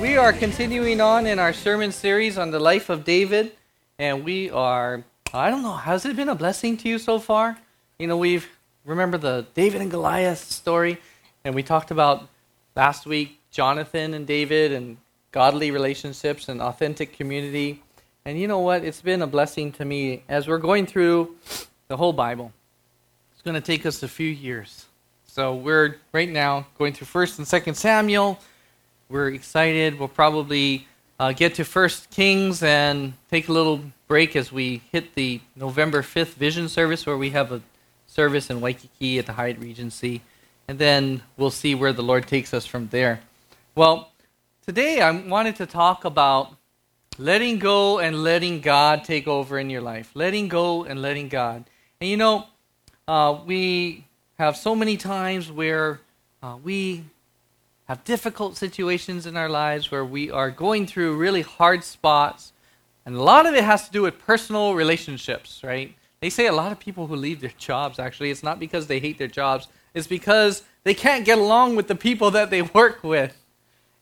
We are continuing on in our sermon series on the life of David, and we are, I don't know, has it been a blessing to you so far? You know, we've, remember the David and Goliath story, and we talked about last week Jonathan and David and godly relationships and authentic community. And you know what? It's been a blessing to me as we're going through the whole Bible. It's going to take us a few years. So we're right now going through 1st and 2nd Samuel we're excited. We'll probably uh, get to First Kings and take a little break as we hit the November 5th vision service, where we have a service in Waikiki at the Hyatt Regency. And then we'll see where the Lord takes us from there. Well, today I wanted to talk about letting go and letting God take over in your life. Letting go and letting God. And you know, uh, we have so many times where uh, we have difficult situations in our lives where we are going through really hard spots. And a lot of it has to do with personal relationships, right? They say a lot of people who leave their jobs, actually, it's not because they hate their jobs, it's because they can't get along with the people that they work with.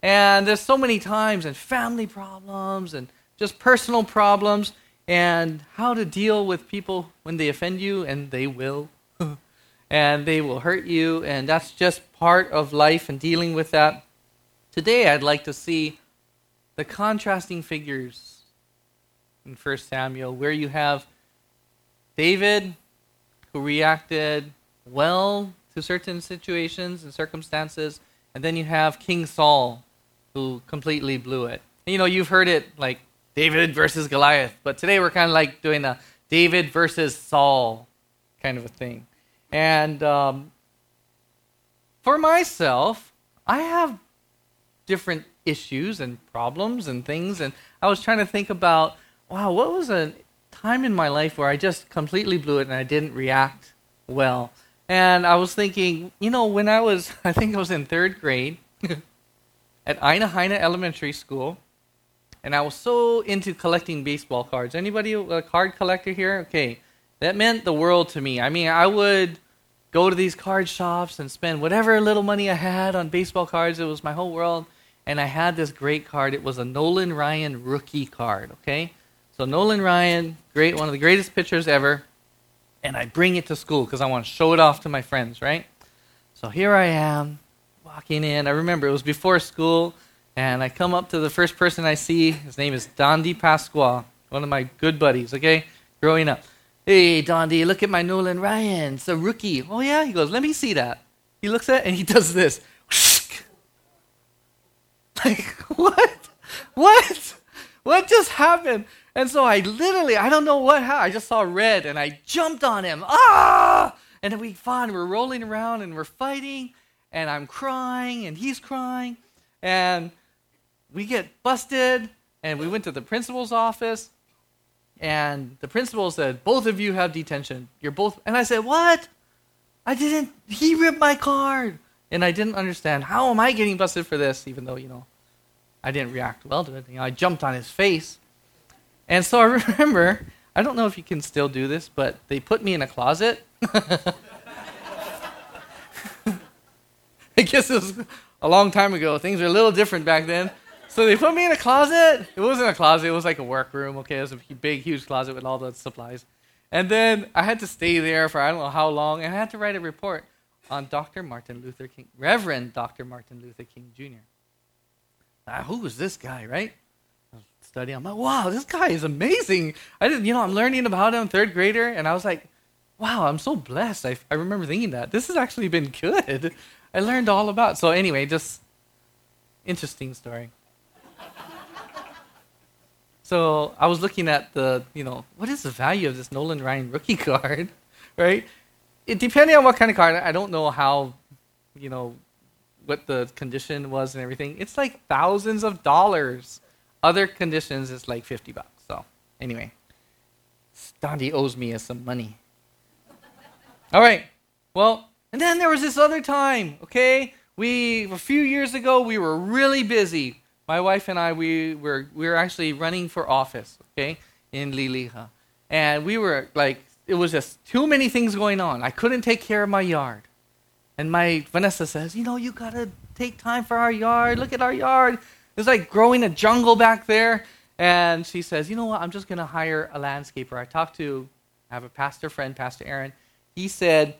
And there's so many times, and family problems, and just personal problems, and how to deal with people when they offend you, and they will and they will hurt you, and that's just part of life and dealing with that. Today, I'd like to see the contrasting figures in 1 Samuel, where you have David, who reacted well to certain situations and circumstances, and then you have King Saul, who completely blew it. You know, you've heard it like David versus Goliath, but today we're kind of like doing a David versus Saul kind of a thing. And um, for myself, I have different issues and problems and things. And I was trying to think about, wow, what was a time in my life where I just completely blew it and I didn't react well? And I was thinking, you know, when I was, I think I was in third grade at Aina Haina Elementary School, and I was so into collecting baseball cards. Anybody a card collector here? Okay, that meant the world to me. I mean, I would go to these card shops and spend whatever little money I had on baseball cards. It was my whole world. And I had this great card. It was a Nolan Ryan rookie card, okay? So Nolan Ryan, great, one of the greatest pitchers ever. And I bring it to school because I want to show it off to my friends, right? So here I am, walking in. I remember it was before school, and I come up to the first person I see. His name is Dondi Pasqua, one of my good buddies, okay, growing up. Hey, Dondi, look at my Nolan Ryan. It's a rookie. Oh, yeah? He goes, let me see that. He looks at it and he does this. Like, what? What? What just happened? And so I literally, I don't know what happened. I just saw red and I jumped on him. Ah! And we fought and we're rolling around and we're fighting and I'm crying and he's crying and we get busted and we went to the principal's office and the principal said, Both of you have detention. You're both. And I said, What? I didn't. He ripped my card. And I didn't understand. How am I getting busted for this? Even though, you know, I didn't react well to it. You know, I jumped on his face. And so I remember, I don't know if you can still do this, but they put me in a closet. I guess it was a long time ago. Things were a little different back then. So they put me in a closet. It wasn't a closet, it was like a workroom, okay? It was a big, huge closet with all the supplies. And then I had to stay there for I don't know how long, and I had to write a report on Dr. Martin Luther King, Reverend Dr. Martin Luther King Jr. Now, who was this guy, right? Studying, I'm like, wow, this guy is amazing. I didn't, you know, I'm learning about him, third grader, and I was like, wow, I'm so blessed. I, I remember thinking that this has actually been good. I learned all about. So anyway, just interesting story. So I was looking at the, you know, what is the value of this Nolan Ryan rookie card, right? It depending on what kind of card. I don't know how, you know, what the condition was and everything. It's like thousands of dollars. Other conditions is like fifty bucks. So anyway, Dondi owes me some money. All right. Well, and then there was this other time. Okay, we a few years ago we were really busy my wife and I, we were, we were actually running for office, okay, in Liliha. And we were like, it was just too many things going on. I couldn't take care of my yard. And my Vanessa says, you know, you got to take time for our yard. Look at our yard. It's like growing a jungle back there. And she says, You know what? I'm just going to hire a landscaper. I talked to, I have a pastor friend, Pastor Aaron. He said,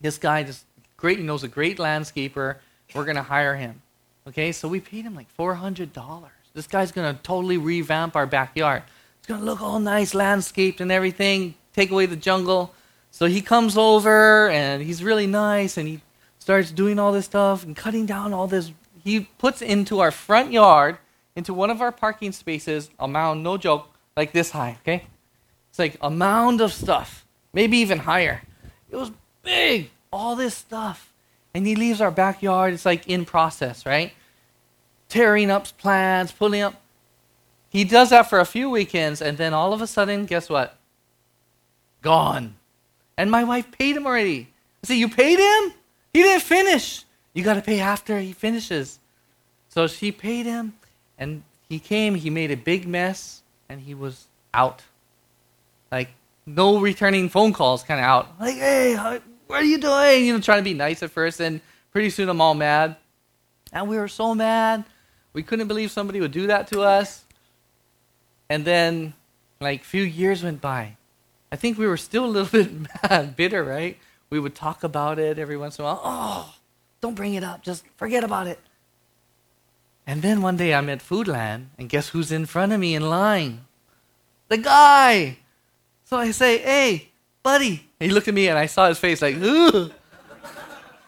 This guy just great, he knows a great landscaper. We're going to hire him. Okay, so we paid him like $400. This guy's going to totally revamp our backyard. It's going to look all nice, landscaped and everything, take away the jungle. So he comes over and he's really nice and he starts doing all this stuff and cutting down all this. He puts into our front yard, into one of our parking spaces, a mound, no joke, like this high, okay? It's like a mound of stuff, maybe even higher. It was big, all this stuff. And he leaves our backyard, it's like in process, right? Tearing up plants, pulling up. He does that for a few weekends, and then all of a sudden, guess what? Gone. And my wife paid him already. I said, You paid him? He didn't finish. You got to pay after he finishes. So she paid him, and he came, he made a big mess, and he was out. Like, no returning phone calls, kind of out. Like, hey, how, what are you doing? You know, trying to be nice at first, and pretty soon I'm all mad. And we were so mad. We couldn't believe somebody would do that to us. And then, like, few years went by. I think we were still a little bit mad, bitter, right? We would talk about it every once in a while. Oh, don't bring it up. Just forget about it. And then one day I'm at Foodland, and guess who's in front of me in line? The guy. So I say, hey, buddy. And he looked at me, and I saw his face like, ooh.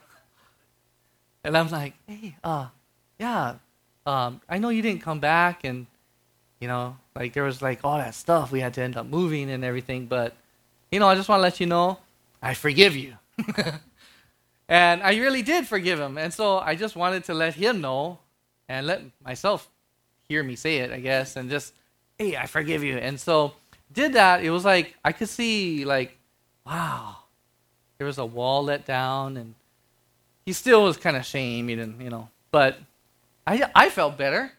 and I'm like, hey, uh, yeah, um, I know you didn't come back, and you know, like there was like all that stuff we had to end up moving and everything. But you know, I just want to let you know, I forgive you. and I really did forgive him. And so I just wanted to let him know and let myself hear me say it, I guess, and just, hey, I forgive you. And so did that. It was like I could see like, wow, there was a wall let down, and he still was kind of shamed, and you know, but I I felt better.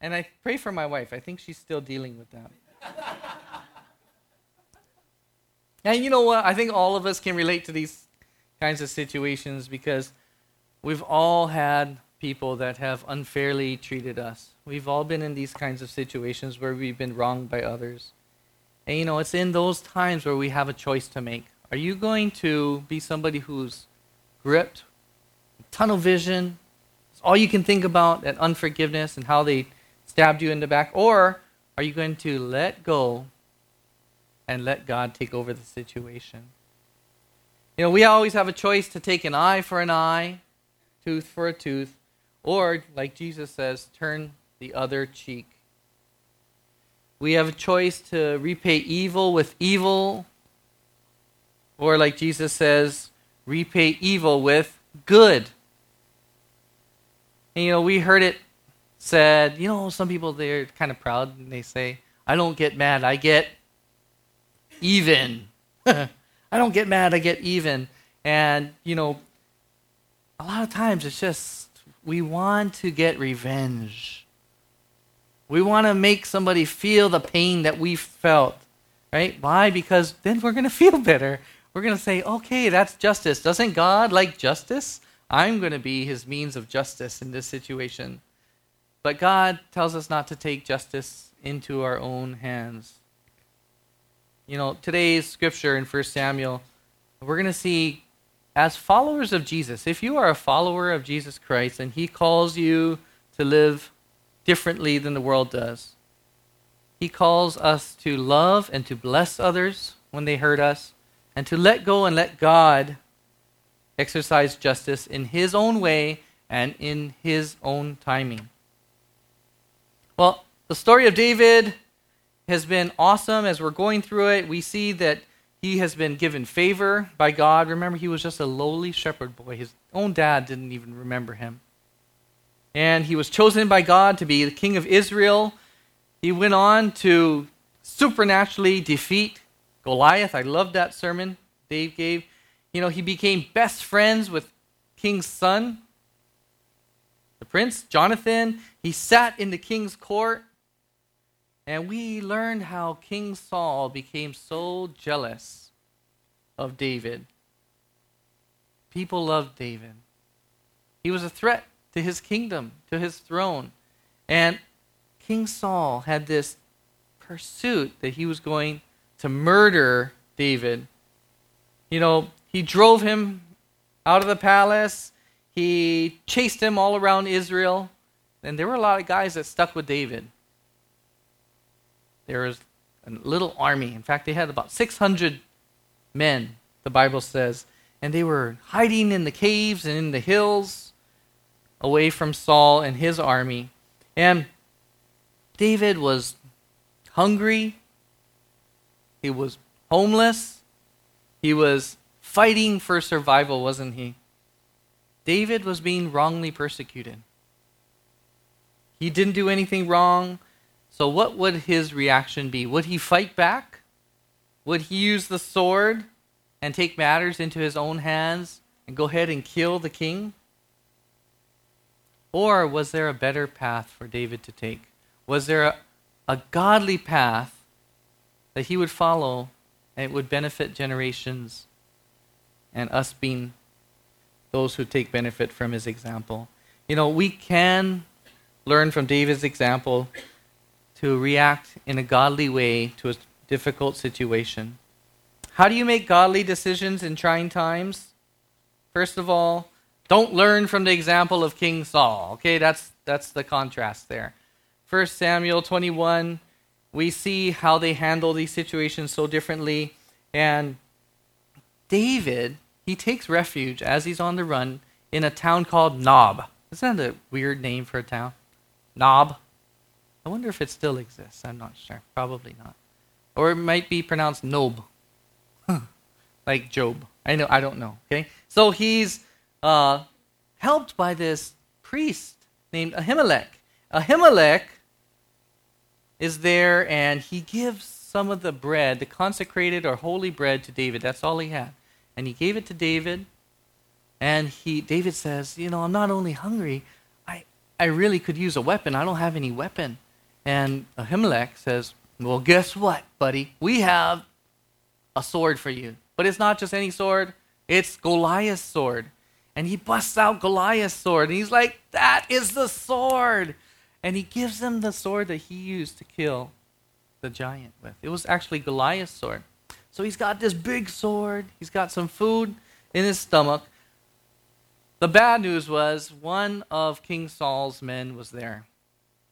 And I pray for my wife. I think she's still dealing with that. and you know what? I think all of us can relate to these kinds of situations because we've all had people that have unfairly treated us. We've all been in these kinds of situations where we've been wronged by others. And you know, it's in those times where we have a choice to make. Are you going to be somebody who's gripped, tunnel vision, all you can think about, that unforgiveness and how they stabbed you in the back? Or are you going to let go and let God take over the situation? You know, we always have a choice to take an eye for an eye, tooth for a tooth, or, like Jesus says, turn the other cheek. We have a choice to repay evil with evil, or, like Jesus says, repay evil with good. And, you know, we heard it said, you know, some people they're kind of proud and they say, I don't get mad, I get even. I don't get mad, I get even. And, you know, a lot of times it's just we want to get revenge. We want to make somebody feel the pain that we felt. Right? Why? Because then we're going to feel better. We're going to say, okay, that's justice. Doesn't God like justice? I'm going to be his means of justice in this situation. But God tells us not to take justice into our own hands. You know, today's scripture in 1 Samuel, we're going to see as followers of Jesus, if you are a follower of Jesus Christ and he calls you to live differently than the world does, he calls us to love and to bless others when they hurt us, and to let go and let God exercise justice in his own way and in his own timing. Well, the story of David has been awesome. As we're going through it, we see that he has been given favor by God. Remember, he was just a lowly shepherd boy. His own dad didn't even remember him. And he was chosen by God to be the king of Israel. He went on to supernaturally defeat Goliath. I love that sermon Dave gave. You know, he became best friends with King's son, the prince, Jonathan. He sat in the king's court. And we learned how King Saul became so jealous of David. People loved David. He was a threat to his kingdom, to his throne. And King Saul had this pursuit that he was going to murder David. You know, he drove him out of the palace, he chased him all around Israel, and there were a lot of guys that stuck with David. There was a little army. In fact, they had about 600 men, the Bible says, and they were hiding in the caves and in the hills away from Saul and his army. And David was hungry, he was homeless, he was fighting for survival, wasn't he? David was being wrongly persecuted. He didn't do anything wrong. So, what would his reaction be? Would he fight back? Would he use the sword and take matters into his own hands and go ahead and kill the king? Or was there a better path for David to take? Was there a, a godly path that he would follow and it would benefit generations and us being those who take benefit from his example? You know, we can learn from David's example to react in a godly way to a difficult situation. How do you make godly decisions in trying times? First of all, don't learn from the example of King Saul. Okay, that's that's the contrast there. First Samuel 21, we see how they handle these situations so differently. And David, he takes refuge as he's on the run in a town called Nob. Isn't that a weird name for a town? Nob. I wonder if it still exists. I'm not sure. Probably not. Or it might be pronounced Nob. like Job. I know I don't know. Okay? So he's uh, helped by this priest named Ahimelech. Ahimelech is there and he gives some of the bread, the consecrated or holy bread, to David. That's all he had. And he gave it to David. And he David says, You know, I'm not only hungry, I, I really could use a weapon. I don't have any weapon. And Ahimelech says, Well, guess what, buddy? We have a sword for you. But it's not just any sword, it's Goliath's sword and he busts out Goliath's sword. And he's like, That is the sword. And he gives him the sword that he used to kill the giant with. It was actually Goliath's sword. So he's got this big sword, he's got some food in his stomach. The bad news was one of King Saul's men was there,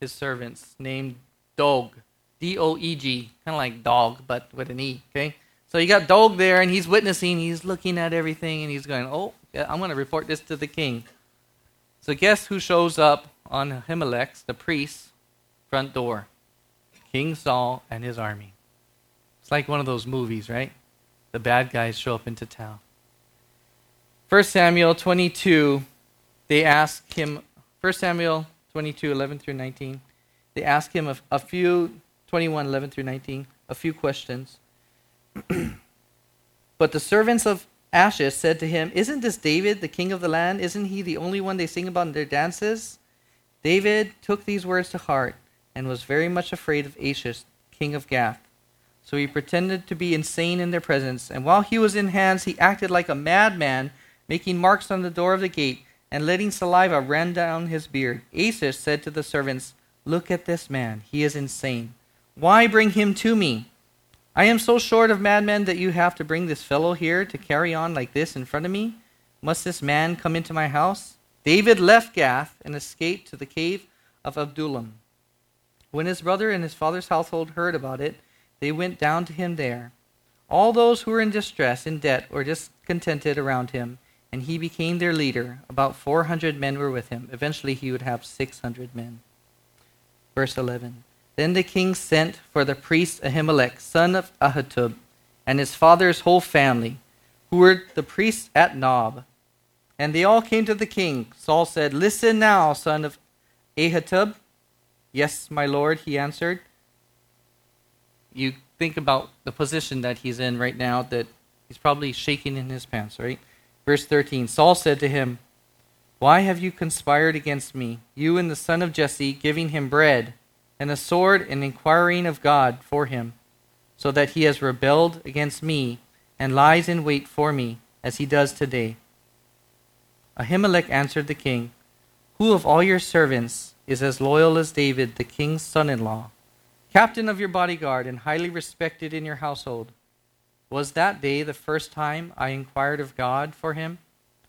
his servants, named Doeg, D O E G, kind of like dog, but with an E, okay? So you got Doeg there, and he's witnessing, he's looking at everything, and he's going, Oh, I'm going to report this to the king. So guess who shows up on Ahimelech's, the priest's, front door? King Saul and his army. It's like one of those movies, right? The bad guys show up into town. 1 Samuel 22, they ask him, 1 Samuel 22, 11 through 19, they ask him a, a few, 21, 11 through 19, a few questions. but the servants of Achish said to him, Isn't this David, the king of the land? Isn't he the only one they sing about in their dances? David took these words to heart and was very much afraid of Achish, king of Gath. So he pretended to be insane in their presence, and while he was in hands, he acted like a madman, making marks on the door of the gate and letting saliva run down his beard. Achish said to the servants, Look at this man, he is insane. Why bring him to me? I am so short of madmen that you have to bring this fellow here to carry on like this in front of me. Must this man come into my house? David left Gath and escaped to the cave of Adullam. When his brother and his father's household heard about it, they went down to him there. All those who were in distress, in debt, or discontented around him, and he became their leader. About 400 men were with him. Eventually, he would have 600 men. Verse 11. Then the king sent for the priest Ahimelech, son of Ahitub, and his father's whole family, who were the priests at Nob. And they all came to the king. Saul said, Listen now, son of Ahitub. Yes, my lord, he answered. You think about the position that he's in right now, that he's probably shaking in his pants, right? Verse 13 Saul said to him, Why have you conspired against me, you and the son of Jesse, giving him bread? and a sword and inquiring of God for him, so that he has rebelled against me and lies in wait for me, as he does today. Ahimelech answered the king, Who of all your servants is as loyal as David, the king's son in law, captain of your bodyguard and highly respected in your household? Was that day the first time I inquired of God for him?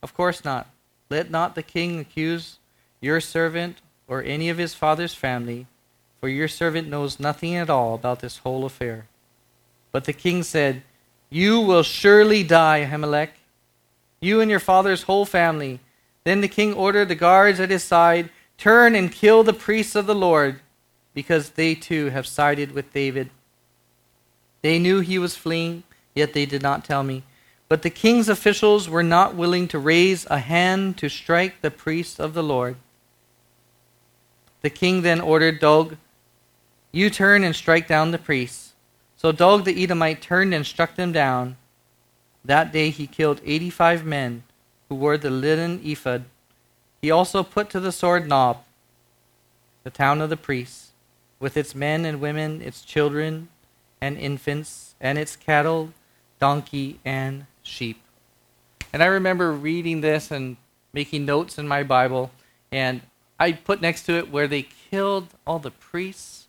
Of course not. Let not the king accuse your servant or any of his father's family, for your servant knows nothing at all about this whole affair. But the king said, You will surely die, Ahimelech, you and your father's whole family. Then the king ordered the guards at his side, Turn and kill the priests of the Lord, because they too have sided with David. They knew he was fleeing, yet they did not tell me. But the king's officials were not willing to raise a hand to strike the priests of the Lord. The king then ordered Doeg, You turn and strike down the priests. So Doeg the Edomite turned and struck them down. That day he killed 85 men who wore the linen ephod. He also put to the sword Nob, the town of the priests, with its men and women, its children and infants, and its cattle, donkey, and sheep. And I remember reading this and making notes in my Bible, and I put next to it where they killed all the priests,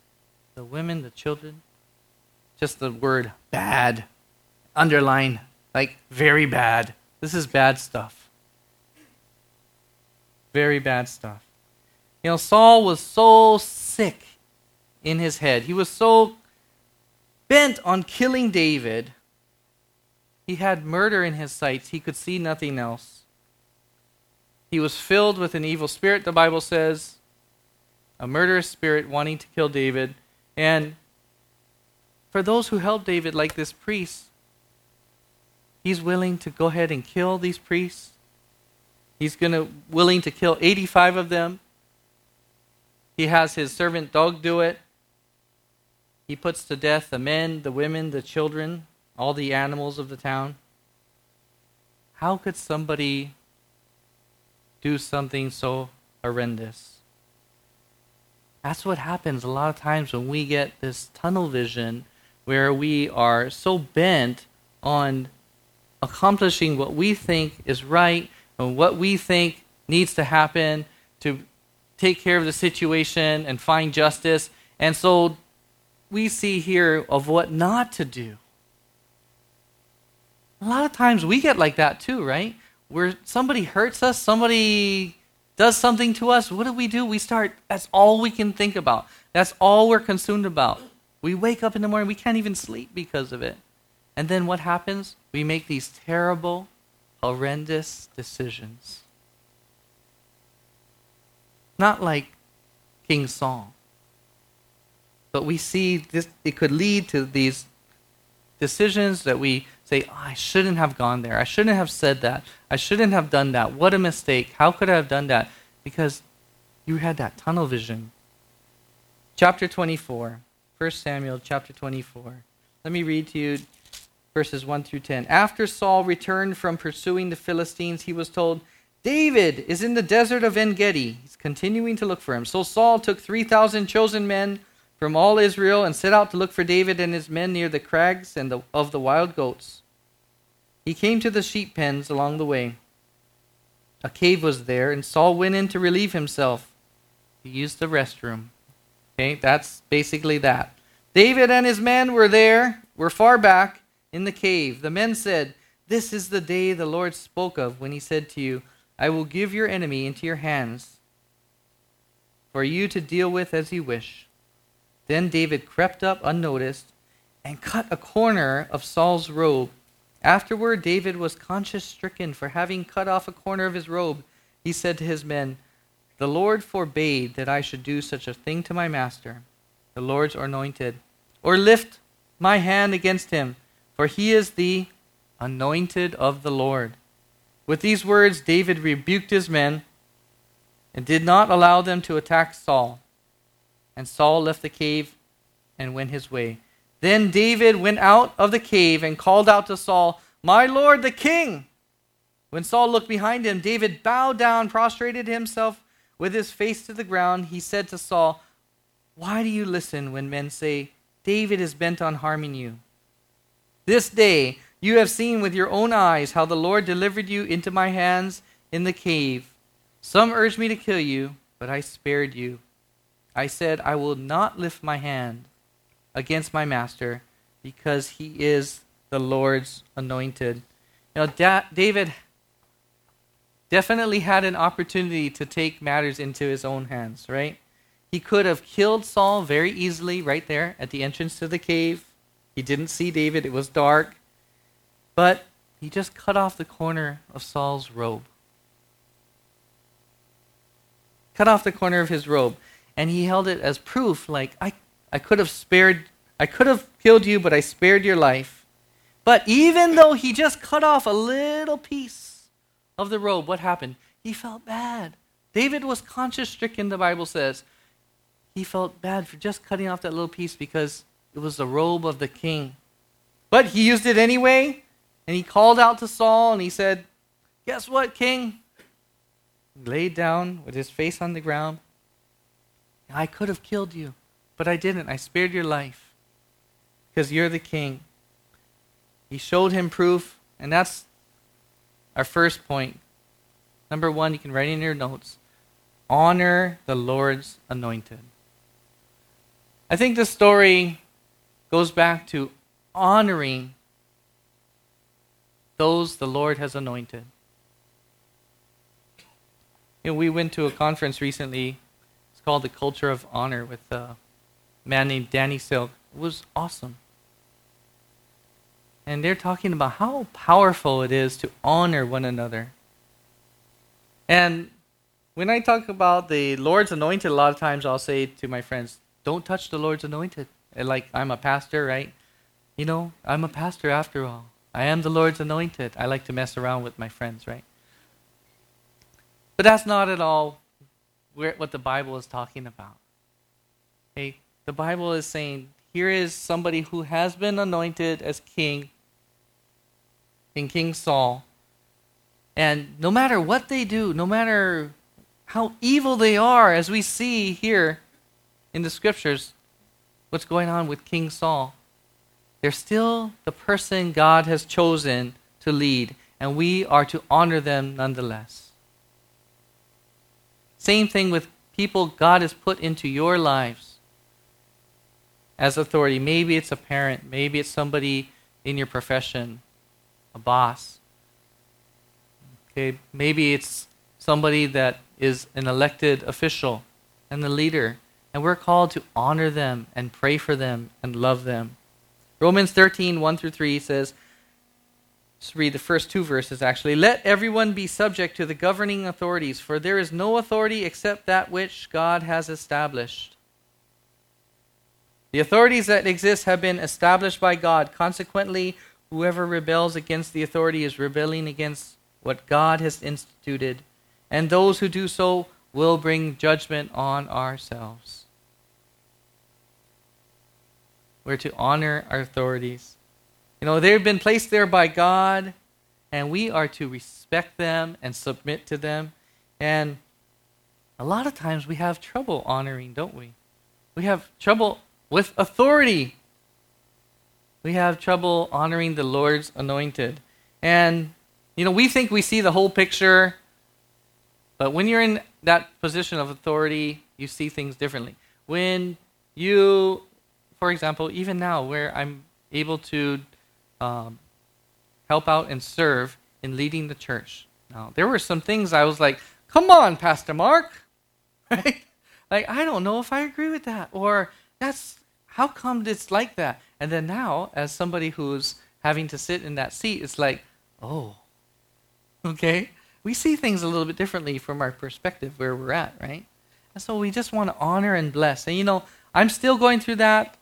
the women, the children. Just the word bad. Underline, like very bad. This is bad stuff. Very bad stuff. You know, Saul was so sick in his head. He was so bent on killing David he had murder in his sights. He could see nothing else. He was filled with an evil spirit, the Bible says, a murderous spirit wanting to kill David. And for those who helped David, like this priest, he's willing to go ahead and kill these priests. He's gonna willing to kill 85 of them. He has his servant Doeg do it. He puts to death the men, the women, the children, all the animals of the town. How could somebody do something so horrendous? That's what happens a lot of times when we get this tunnel vision where we are so bent on accomplishing what we think is right and what we think needs to happen to take care of the situation and find justice. And so we see here of what not to do. A lot of times we get like that too, right? Where somebody hurts us, somebody does something to us, what do we do? We start, that's all we can think about. That's all we're consumed about. We wake up in the morning, we can't even sleep because of it. And then what happens? We make these terrible, horrendous decisions. Not like King Saul. But we see this, it could lead to these decisions that we say, oh, I shouldn't have gone there. I shouldn't have said that. I shouldn't have done that. What a mistake. How could I have done that? Because you had that tunnel vision. Chapter 24, 1 Samuel chapter 24. Let me read to you verses 1 through 10. After Saul returned from pursuing the Philistines, he was told, David is in the desert of En Gedi. He's continuing to look for him. So Saul took 3,000 chosen men from all Israel and set out to look for David and his men near the crags and the, of the wild goats. He came to the sheep pens along the way. A cave was there, and Saul went in to relieve himself. He used the restroom. Okay, that's basically that. David and his men were there, were far back in the cave. The men said, This is the day the Lord spoke of when he said to you, I will give your enemy into your hands for you to deal with as you wish. Then David crept up unnoticed and cut a corner of Saul's robe. Afterward, David was conscience stricken for having cut off a corner of his robe. He said to his men, The Lord forbade that I should do such a thing to my master, the Lord's anointed, or lift my hand against him, for he is the anointed of the Lord. With these words, David rebuked his men and did not allow them to attack Saul. And Saul left the cave and went his way. Then David went out of the cave and called out to Saul, My lord the king! When Saul looked behind him, David bowed down, prostrated himself with his face to the ground. He said to Saul, Why do you listen when men say, David is bent on harming you? This day you have seen with your own eyes how the Lord delivered you into my hands in the cave. Some urged me to kill you, but I spared you. I said, I will not lift my hand against my master because he is the Lord's anointed. Know, da- David definitely had an opportunity to take matters into his own hands, right? He could have killed Saul very easily right there at the entrance to the cave. He didn't see David, it was dark. But he just cut off the corner of Saul's robe. Cut off the corner of his robe. And he held it as proof like, I, I could have spared, I could have killed you, but I spared your life. But even though he just cut off a little piece of the robe, what happened? He felt bad. David was conscience stricken, the Bible says. He felt bad for just cutting off that little piece because it was the robe of the king. But he used it anyway, and he called out to Saul and he said, Guess what, king? He laid down with his face on the ground. I could have killed you, but I didn't. I spared your life because you're the king. He showed him proof, and that's our first point. Number one, you can write in your notes honor the Lord's anointed. I think the story goes back to honoring those the Lord has anointed. You know, we went to a conference recently. It's called the Culture of Honor with uh, a man named Danny Silk. It was awesome. And they're talking about how powerful it is to honor one another. And when I talk about the Lord's anointed, a lot of times I'll say to my friends, don't touch the Lord's anointed. Like I'm a pastor, right? You know, I'm a pastor after all. I am the Lord's anointed. I like to mess around with my friends, right? But that's not at all where, what the Bible is talking about. Okay? The Bible is saying here is somebody who has been anointed as king in King Saul. And no matter what they do, no matter how evil they are, as we see here, in the scriptures what's going on with King Saul. They're still the person God has chosen to lead, and we are to honor them nonetheless. Same thing with people God has put into your lives as authority. Maybe it's a parent, maybe it's somebody in your profession, a boss. Okay, maybe it's somebody that is an elected official and the leader and we're called to honor them and pray for them and love them. Romans 13, 1 through 3 says, Let's read the first two verses actually. Let everyone be subject to the governing authorities, for there is no authority except that which God has established. The authorities that exist have been established by God. Consequently, whoever rebels against the authority is rebelling against what God has instituted, and those who do so will bring judgment on ourselves. We're to honor our authorities. You know, they've been placed there by God, and we are to respect them and submit to them. And a lot of times we have trouble honoring, don't we? We have trouble with authority. We have trouble honoring the Lord's anointed. And, you know, we think we see the whole picture, but when you're in that position of authority, you see things differently. When you for example, even now where I'm able to um, help out and serve in leading the church. Now, there were some things I was like, come on, Pastor Mark. Right? Like, I don't know if I agree with that. Or, that's, how come it's like that? And then now, as somebody who's having to sit in that seat, it's like, oh, okay. We see things a little bit differently from our perspective where we're at, right? And so we just want to honor and bless. And you know, I'm still going through that.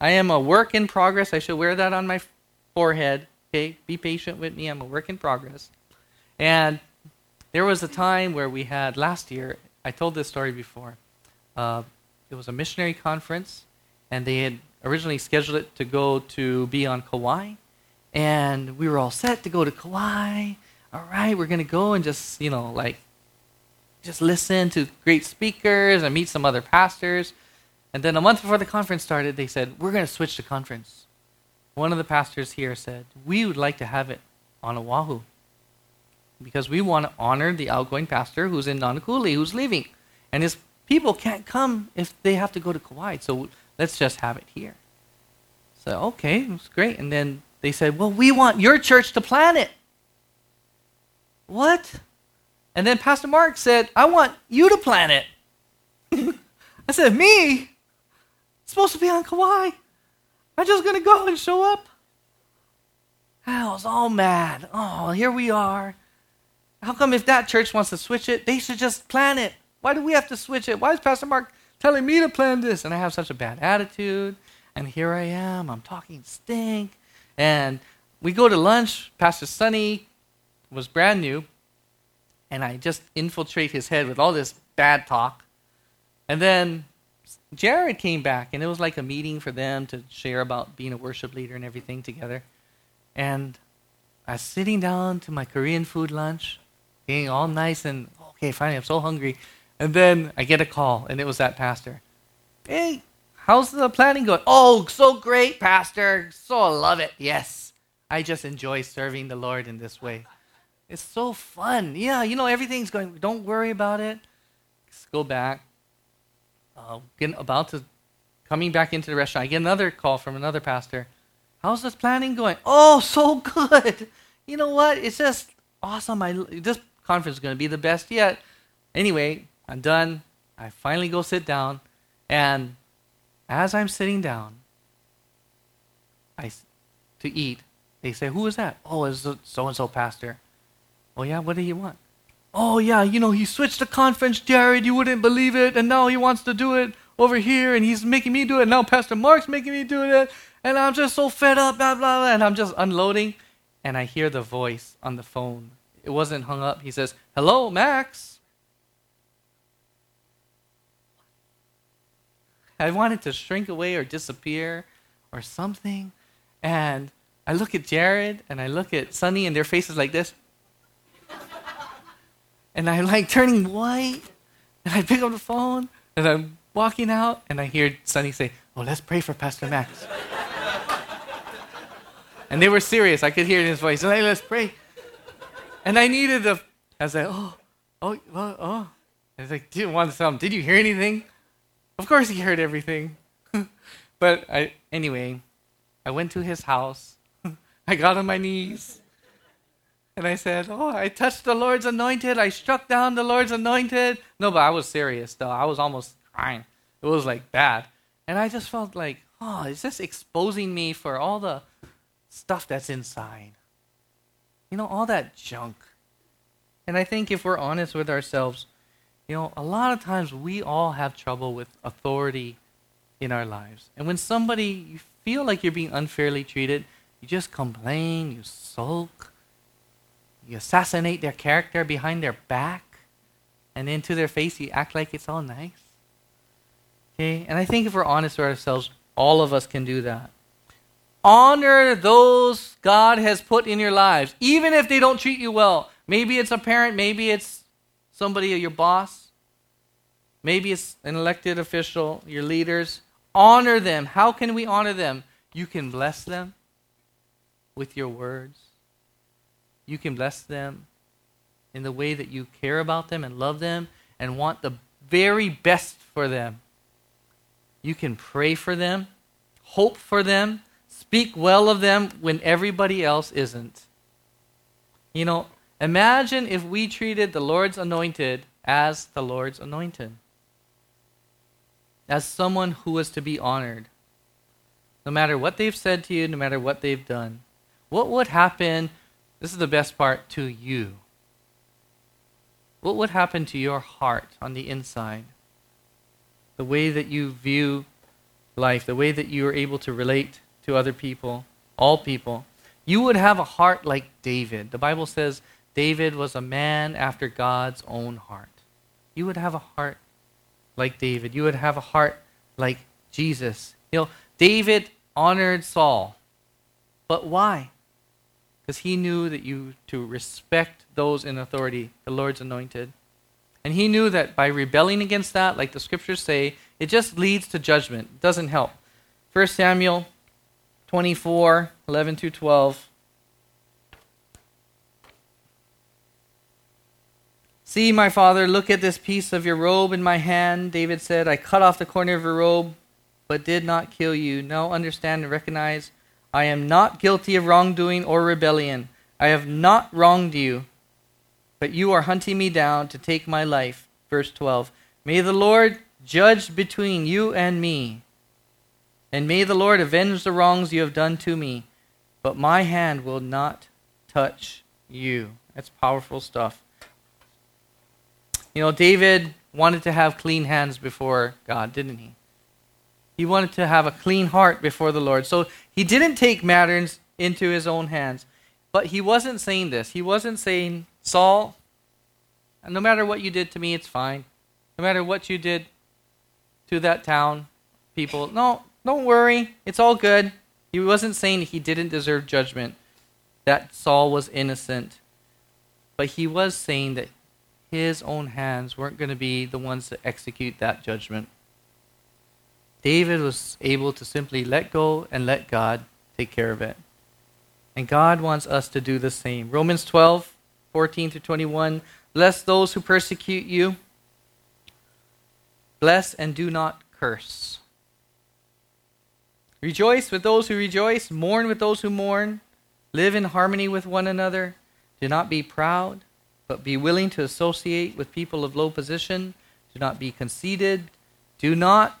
I am a work in progress. I should wear that on my forehead. Okay, be patient with me. I'm a work in progress. And there was a time where we had last year. I told this story before. Uh, it was a missionary conference, and they had originally scheduled it to go to be on Kauai, and we were all set to go to Kauai. All right, we're gonna go and just you know like just listen to great speakers and meet some other pastors. And then a month before the conference started, they said, We're going to switch the conference. One of the pastors here said, We would like to have it on Oahu. because we want to honor the outgoing pastor who's in Nanakuli, who's leaving. And his people can't come if they have to go to Kauai. So let's just have it here. So, okay, it's great. And then they said, well, we want your church to plan it. What? And then Pastor Mark said, I want you to plan it. I said, Me? It's supposed to be on Kauai. I'm just going to go and show up. I was all mad. Oh, here we are. How come if that church wants to switch it, they should just plan it? Why do we have to switch it? Why is Pastor Mark telling me to plan this? And I have such a bad attitude. And here I am. I'm talking stink. And we go to lunch. Pastor Sonny was brand new. And I just infiltrate his head with all this bad talk. And then Jared came back, and it was like a meeting for them to share about being a worship leader and everything together. And I was sitting down to my Korean food lunch, being all nice and okay, finally, I'm so hungry. And then I get a call, and it was that pastor. Hey, how's the planning going? Oh, so great, Pastor. So love it. Yes. I just enjoy serving the Lord in this way. It's so fun. Yeah, you know, everything's going, don't worry about it. Just go back. Uh, getting about to, coming back into the restaurant, I get another call from another pastor. How's this planning going? Oh, so good. You know what? It's just awesome. I, this conference is going to be the best yet. Anyway, I'm done. I finally go sit down. And as I'm sitting down I, to eat, they say, Who is that? Oh, it's so and so pastor. Oh, yeah, what do you want? Oh, yeah, you know, he switched the conference, Jared. You wouldn't believe it. And now he wants to do it over here. And he's making me do it. Now Pastor Mark's making me do it and I'm just so fed up, blah, blah, blah. And I'm just unloading, and I hear the voice on the phone. It wasn't hung up. He says, Hello, Max. I wanted to shrink away or disappear or something. And I look at Jared and I look at Sonny, and their faces like this. And I'm like turning white. And I pick up the phone and I'm walking out, and I hear Sonny say, Oh, let's pray for Pastor Max. And they were serious. I could hear it in his voice. Hey, let's pray. And I needed the. I was like, oh, oh, oh, oh. I was like, didn't want to tell him. Did you hear anything? Of course he heard everything. but I, anyway, I went to his house. I got on my knees. And I said, Oh, I touched the Lord's anointed. I struck down the Lord's anointed. No, but I was serious, though. I was almost crying. It was like bad. And I just felt like, Oh, is this exposing me for all the stuff that's inside. You know, all that junk. And I think if we're honest with ourselves, you know, a lot of times we all have trouble with authority in our lives. And when somebody, you feel like you're being unfairly treated, you just complain, you sulk, you assassinate their character behind their back, and into their face you act like it's all nice. Okay? And I think if we're honest with ourselves, all of us can do that. Honor those God has put in your lives, even if they don't treat you well. Maybe it's a parent, maybe it's somebody, your boss, maybe it's an elected official, your leaders. Honor them. How can we honor them? You can bless them with your words. You can bless them in the way that you care about them and love them and want the very best for them. You can pray for them, hope for them, Speak well of them when everybody else isn't. You know, imagine if we treated the Lord's anointed as the Lord's anointed, as someone who is to be honored. No matter what they've said to you, no matter what they've done, what would happen? This is the best part to you. What would happen to your heart on the inside? The way that you view life, the way that you are able to relate to other people, all people, you would have a heart like David. The Bible says David was a man after God's own heart. You would have a heart like David. You would have a heart like Jesus. You know, David honored Saul. But why? Because he knew that you to respect those in authority, the Lord's anointed. And he knew that by rebelling against that, like the scriptures say, it just leads to judgment. It doesn't help. 1 Samuel 24, 11 through 12. See, my father, look at this piece of your robe in my hand. David said, I cut off the corner of your robe, but did not kill you. Now understand and recognize I am not guilty of wrongdoing or rebellion. I have not wronged you, but you are hunting me down to take my life. Verse 12 May the Lord judge between you and me, and may the Lord avenge the wrongs you have done to me, but my hand will not touch you. That's powerful stuff. You know, David wanted to have clean hands before God, didn't he? He wanted to have a clean heart before the Lord. So he didn't take matters into his own hands. But he wasn't saying this. He wasn't saying, Saul, no matter what you did to me, it's fine. No matter what you did to that town, people, no, don't worry. It's all good. He wasn't saying he didn't deserve judgment, that Saul was innocent. But he was saying that his own hands weren't going to be the ones to execute that judgment. David was able to simply let go and let God take care of it. And God wants us to do the same. Romans 12, 14 to 21. Bless those who persecute you. Bless and do not curse. Rejoice with those who rejoice. Mourn with those who mourn. Live in harmony with one another. Do not be proud but be willing to associate with people of low position. Do not be conceited. Do not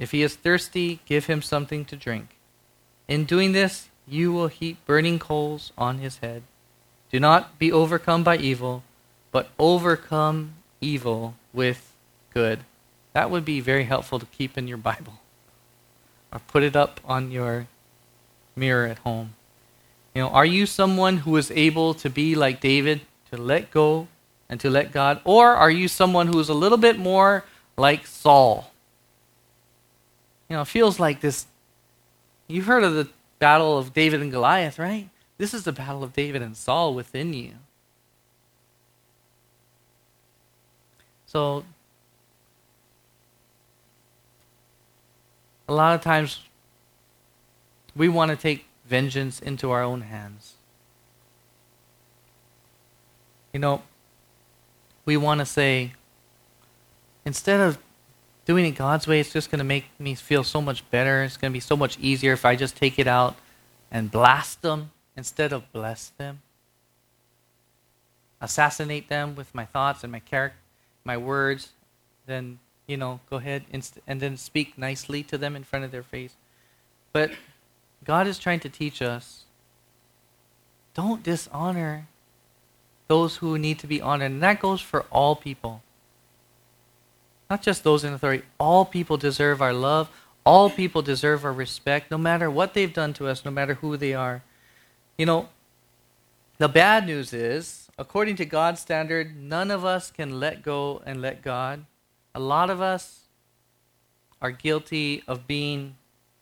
If he is thirsty, give him something to drink. In doing this, you will heap burning coals on his head. Do not be overcome by evil, but overcome evil with good. That would be very helpful to keep in your Bible or put it up on your mirror at home. You know, are you someone who is able to be like David, to let go and to let God? Or are you someone who is a little bit more like Saul? You know, it feels like this. You've heard of the battle of David and Goliath, right? This is the battle of David and Saul within you. So, a lot of times we want to take vengeance into our own hands. You know, we want to say, instead of doing it God's way, it's just going to make me feel so much better. It's going to be so much easier if I just take it out and blast them instead of bless them. Assassinate them with my thoughts and my character, my words, then you know, go ahead and, and then speak nicely to them in front of their face. But God is trying to teach us don't dishonor those who need to be honored. And that goes for all people. Not just those in authority. All people deserve our love. All people deserve our respect, no matter what they've done to us, no matter who they are. You know, the bad news is, according to God's standard, none of us can let go and let God. A lot of us are guilty of being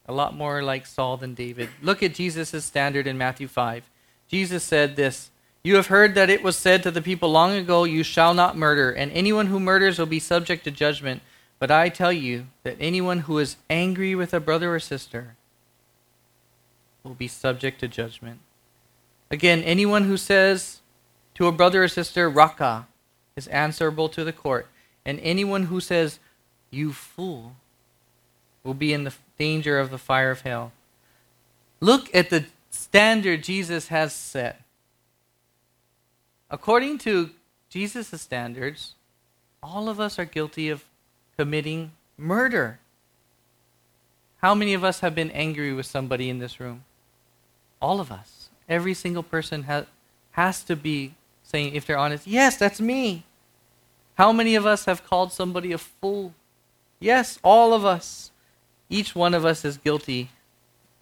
a lot more like Saul than David. Look at Jesus' standard in Matthew 5. Jesus said this you have heard that it was said to the people long ago, You shall not murder, and anyone who murders will be subject to judgment. But I tell you that anyone who is angry with a brother or sister will be subject to judgment. Again, anyone who says to a brother or sister, Raca, is answerable to the court. And anyone who says, You fool, will be in the danger of the fire of hell. Look at the standard Jesus has set. According to Jesus' standards, all of us are guilty of committing murder. How many of us have been angry with somebody in this room? All of us. Every single person has, has to be saying, if they're honest, yes, that's me. How many of us have called somebody a fool? Yes, all of us. Each one of us is guilty.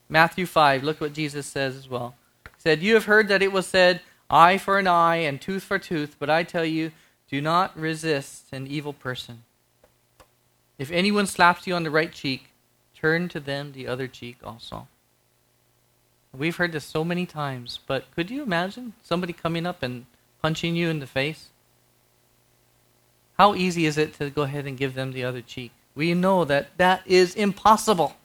Matthew 5, look what Jesus says as well. He said, You have heard that it was said, eye for an eye and tooth for tooth, but I tell you, Do not resist an evil person. If anyone slaps you on the right cheek, turn to them the other cheek also. We've heard this so many times, but could you imagine somebody coming up and punching you in the face? How easy is it to go ahead and give them the other cheek? We know that that is impossible.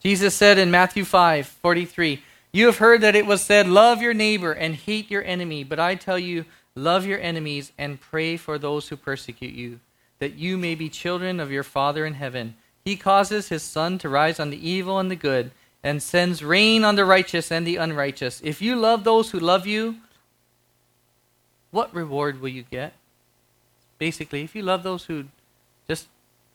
Jesus said in Matthew 5 43, You have heard that it was said, Love your neighbor and hate your enemy. But I tell you, love your enemies and pray for those who persecute you, that you may be children of your Father in heaven. He causes his sun to rise on the evil and the good, and sends rain on the righteous and the unrighteous. If you love those who love you, what reward will you get? Basically, if you love those who just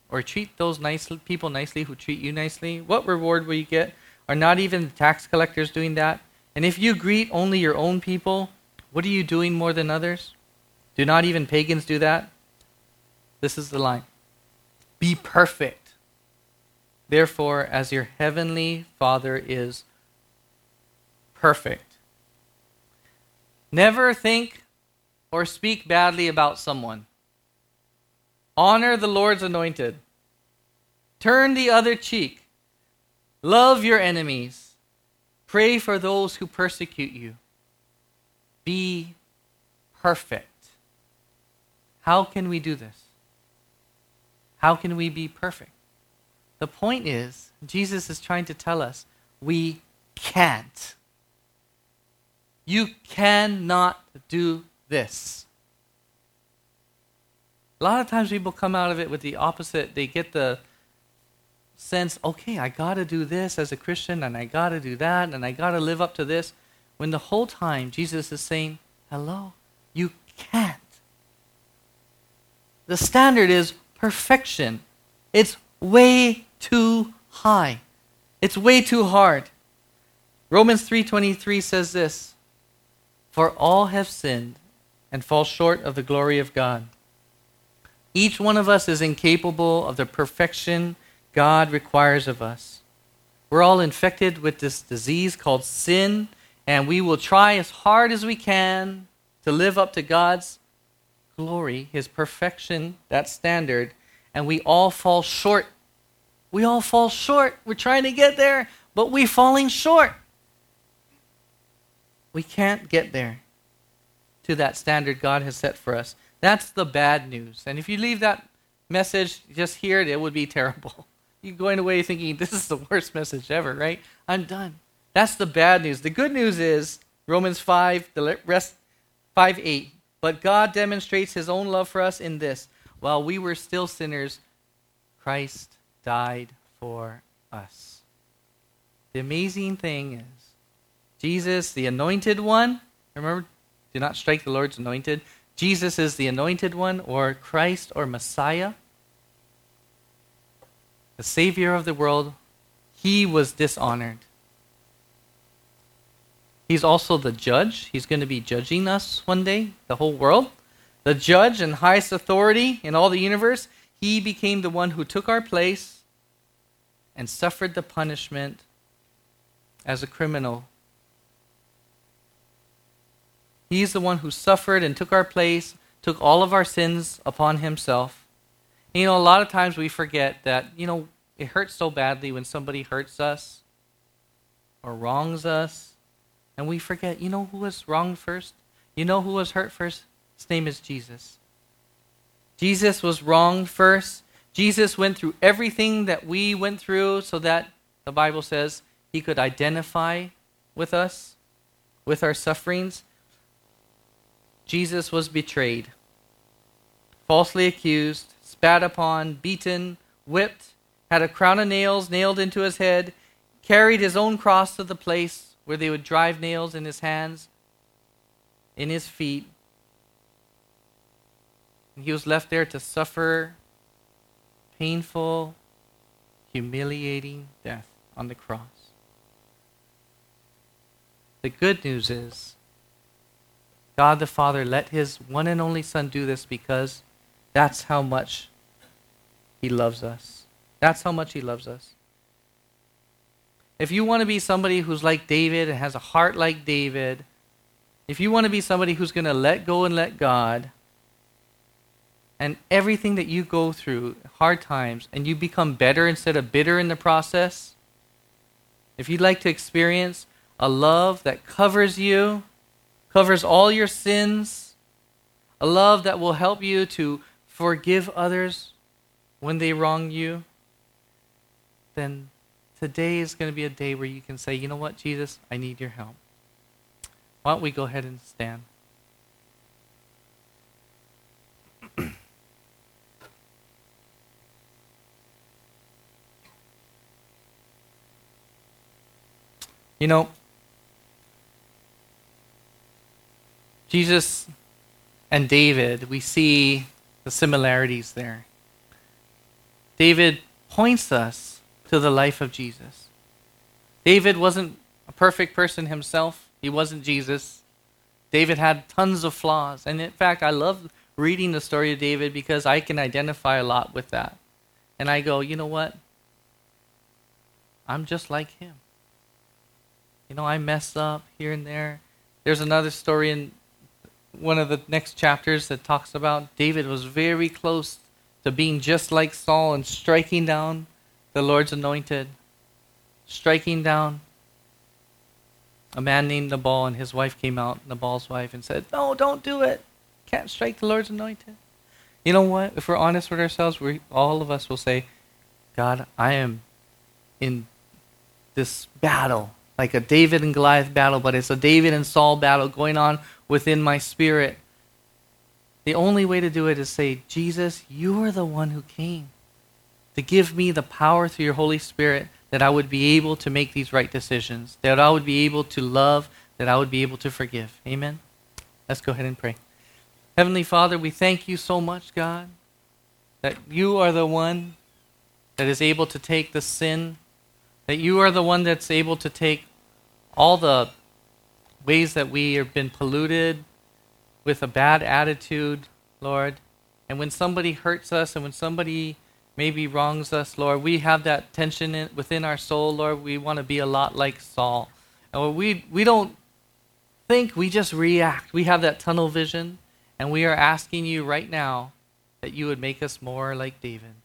or treat those nice people nicely who treat you nicely, what reward will you get? Are not even the tax collectors doing that? And if you greet only your own people, what are you doing more than others? Do not even pagans do that? This is the line Be perfect. Therefore, as your heavenly Father is perfect. Never think or speak badly about someone. Honor the Lord's anointed. Turn the other cheek. Love your enemies. Pray for those who persecute you. Be perfect. How can we do this? How can we be perfect? The point is, Jesus is trying to tell us we can't. You cannot do this. A lot of times people come out of it with the opposite. They get the sense, okay, I got to do this as a Christian, and I got to do that, and I got to live up to this. When the whole time Jesus is saying, hello, you can't. The standard is perfection. It's way too high. It's way too hard. Romans 3:23 says this, "For all have sinned and fall short of the glory of God." Each one of us is incapable of the perfection God requires of us. We're all infected with this disease called sin, and we will try as hard as we can to live up to God's glory, His perfection, that standard, and we all fall short. We all fall short. We're trying to get there, but we're falling short. We can't get there to that standard God has set for us. That's the bad news. And if you leave that message just here, it would be terrible. You're going away thinking, this is the worst message ever, right? I'm done. That's the bad news. The good news is Romans 5, the rest 5 8. But God demonstrates his own love for us in this while we were still sinners, Christ died for us. The amazing thing is, Jesus, the anointed one, remember, do not strike the Lord's anointed. Jesus is the anointed one, or Christ, or Messiah the Savior of the world, he was dishonored. He's also the judge. He's going to be judging us one day, the whole world. The judge and highest authority in all the universe. He became the one who took our place and suffered the punishment as a criminal. He's the one who suffered and took our place, took all of our sins upon himself. You know, a lot of times we forget that, you know, it hurts so badly when somebody hurts us or wrongs us, and we forget, you know who was wronged first? You know who was hurt first? His name is Jesus. Jesus was wronged first. Jesus went through everything that we went through so that the Bible says he could identify with us, with our sufferings. Jesus was betrayed, falsely accused, spat upon, beaten, whipped, had a crown of nails nailed into his head, carried his own cross to the place where they would drive nails in his hands, in his feet. And he was left there to suffer painful, humiliating death on the cross. The good news is God the Father let his one and only Son do this because that's how much he loves us. That's how much He loves us. If you want to be somebody who's like David and has a heart like David, if you want to be somebody who's going to let go and let God, and everything that you go through, hard times, and you become better instead of bitter in the process, if you'd like to experience a love that covers you, covers all your sins, a love that will help you to forgive others when they wrong you, then today is going to be a day where you can say, you know what, Jesus, I need your help. Why don't we go ahead and stand? you know, Jesus and David, we see the similarities there. David points us to the life of Jesus. David wasn't a perfect person himself, he wasn't Jesus. David had tons of flaws. And in fact, I love reading the story of David because I can identify a lot with that. And I go, you know what? I'm just like him. You know, I mess up here and there. There's another story in one of the next chapters that talks about David was very close to being just like Saul and striking down the Lord's anointed, striking down a man named Nabal, and his wife came out, Nabal's wife, and said, No, don't do it. Can't strike the Lord's anointed. You know what? If we're honest with ourselves, we all of us will say, God, I am in this battle, like a David and Goliath battle, but it's a David and Saul battle going on within my spirit. The only way to do it is say, Jesus, you are the one who came to give me the power through your Holy Spirit that I would be able to make these right decisions, that I would be able to love, that I would be able to forgive. Amen? Let's go ahead and pray. Heavenly Father, we thank you so much, God, that you are the one that is able to take the sin, that you are the one that's able to take all the ways that we have been polluted with a bad attitude, Lord. And when somebody hurts us and when somebody maybe wrongs us, Lord, we have that tension in, within our soul, Lord. We want to be a lot like Saul. And we, we don't think, we just react. We have that tunnel vision. And we are asking you right now that you would make us more like David.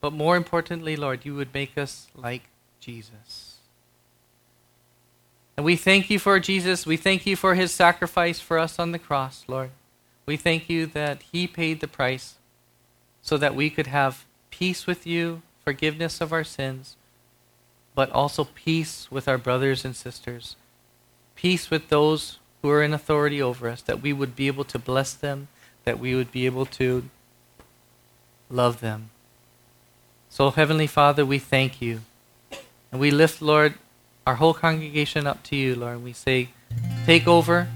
But more importantly, Lord, you would make us like Jesus. And we thank you for Jesus. We thank you for his sacrifice for us on the cross, Lord. We thank you that he paid the price so that we could have peace with you, forgiveness of our sins, but also peace with our brothers and sisters, peace with those who are in authority over us, that we would be able to bless them, that we would be able to love them. So, Heavenly Father, we thank you. And we lift, Lord, our whole congregation up to you, Lord. We say, take over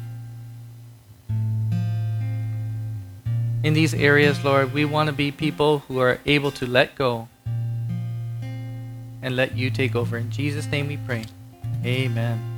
in these areas, Lord. We want to be people who are able to let go and let you take over. In Jesus' name we pray. Amen.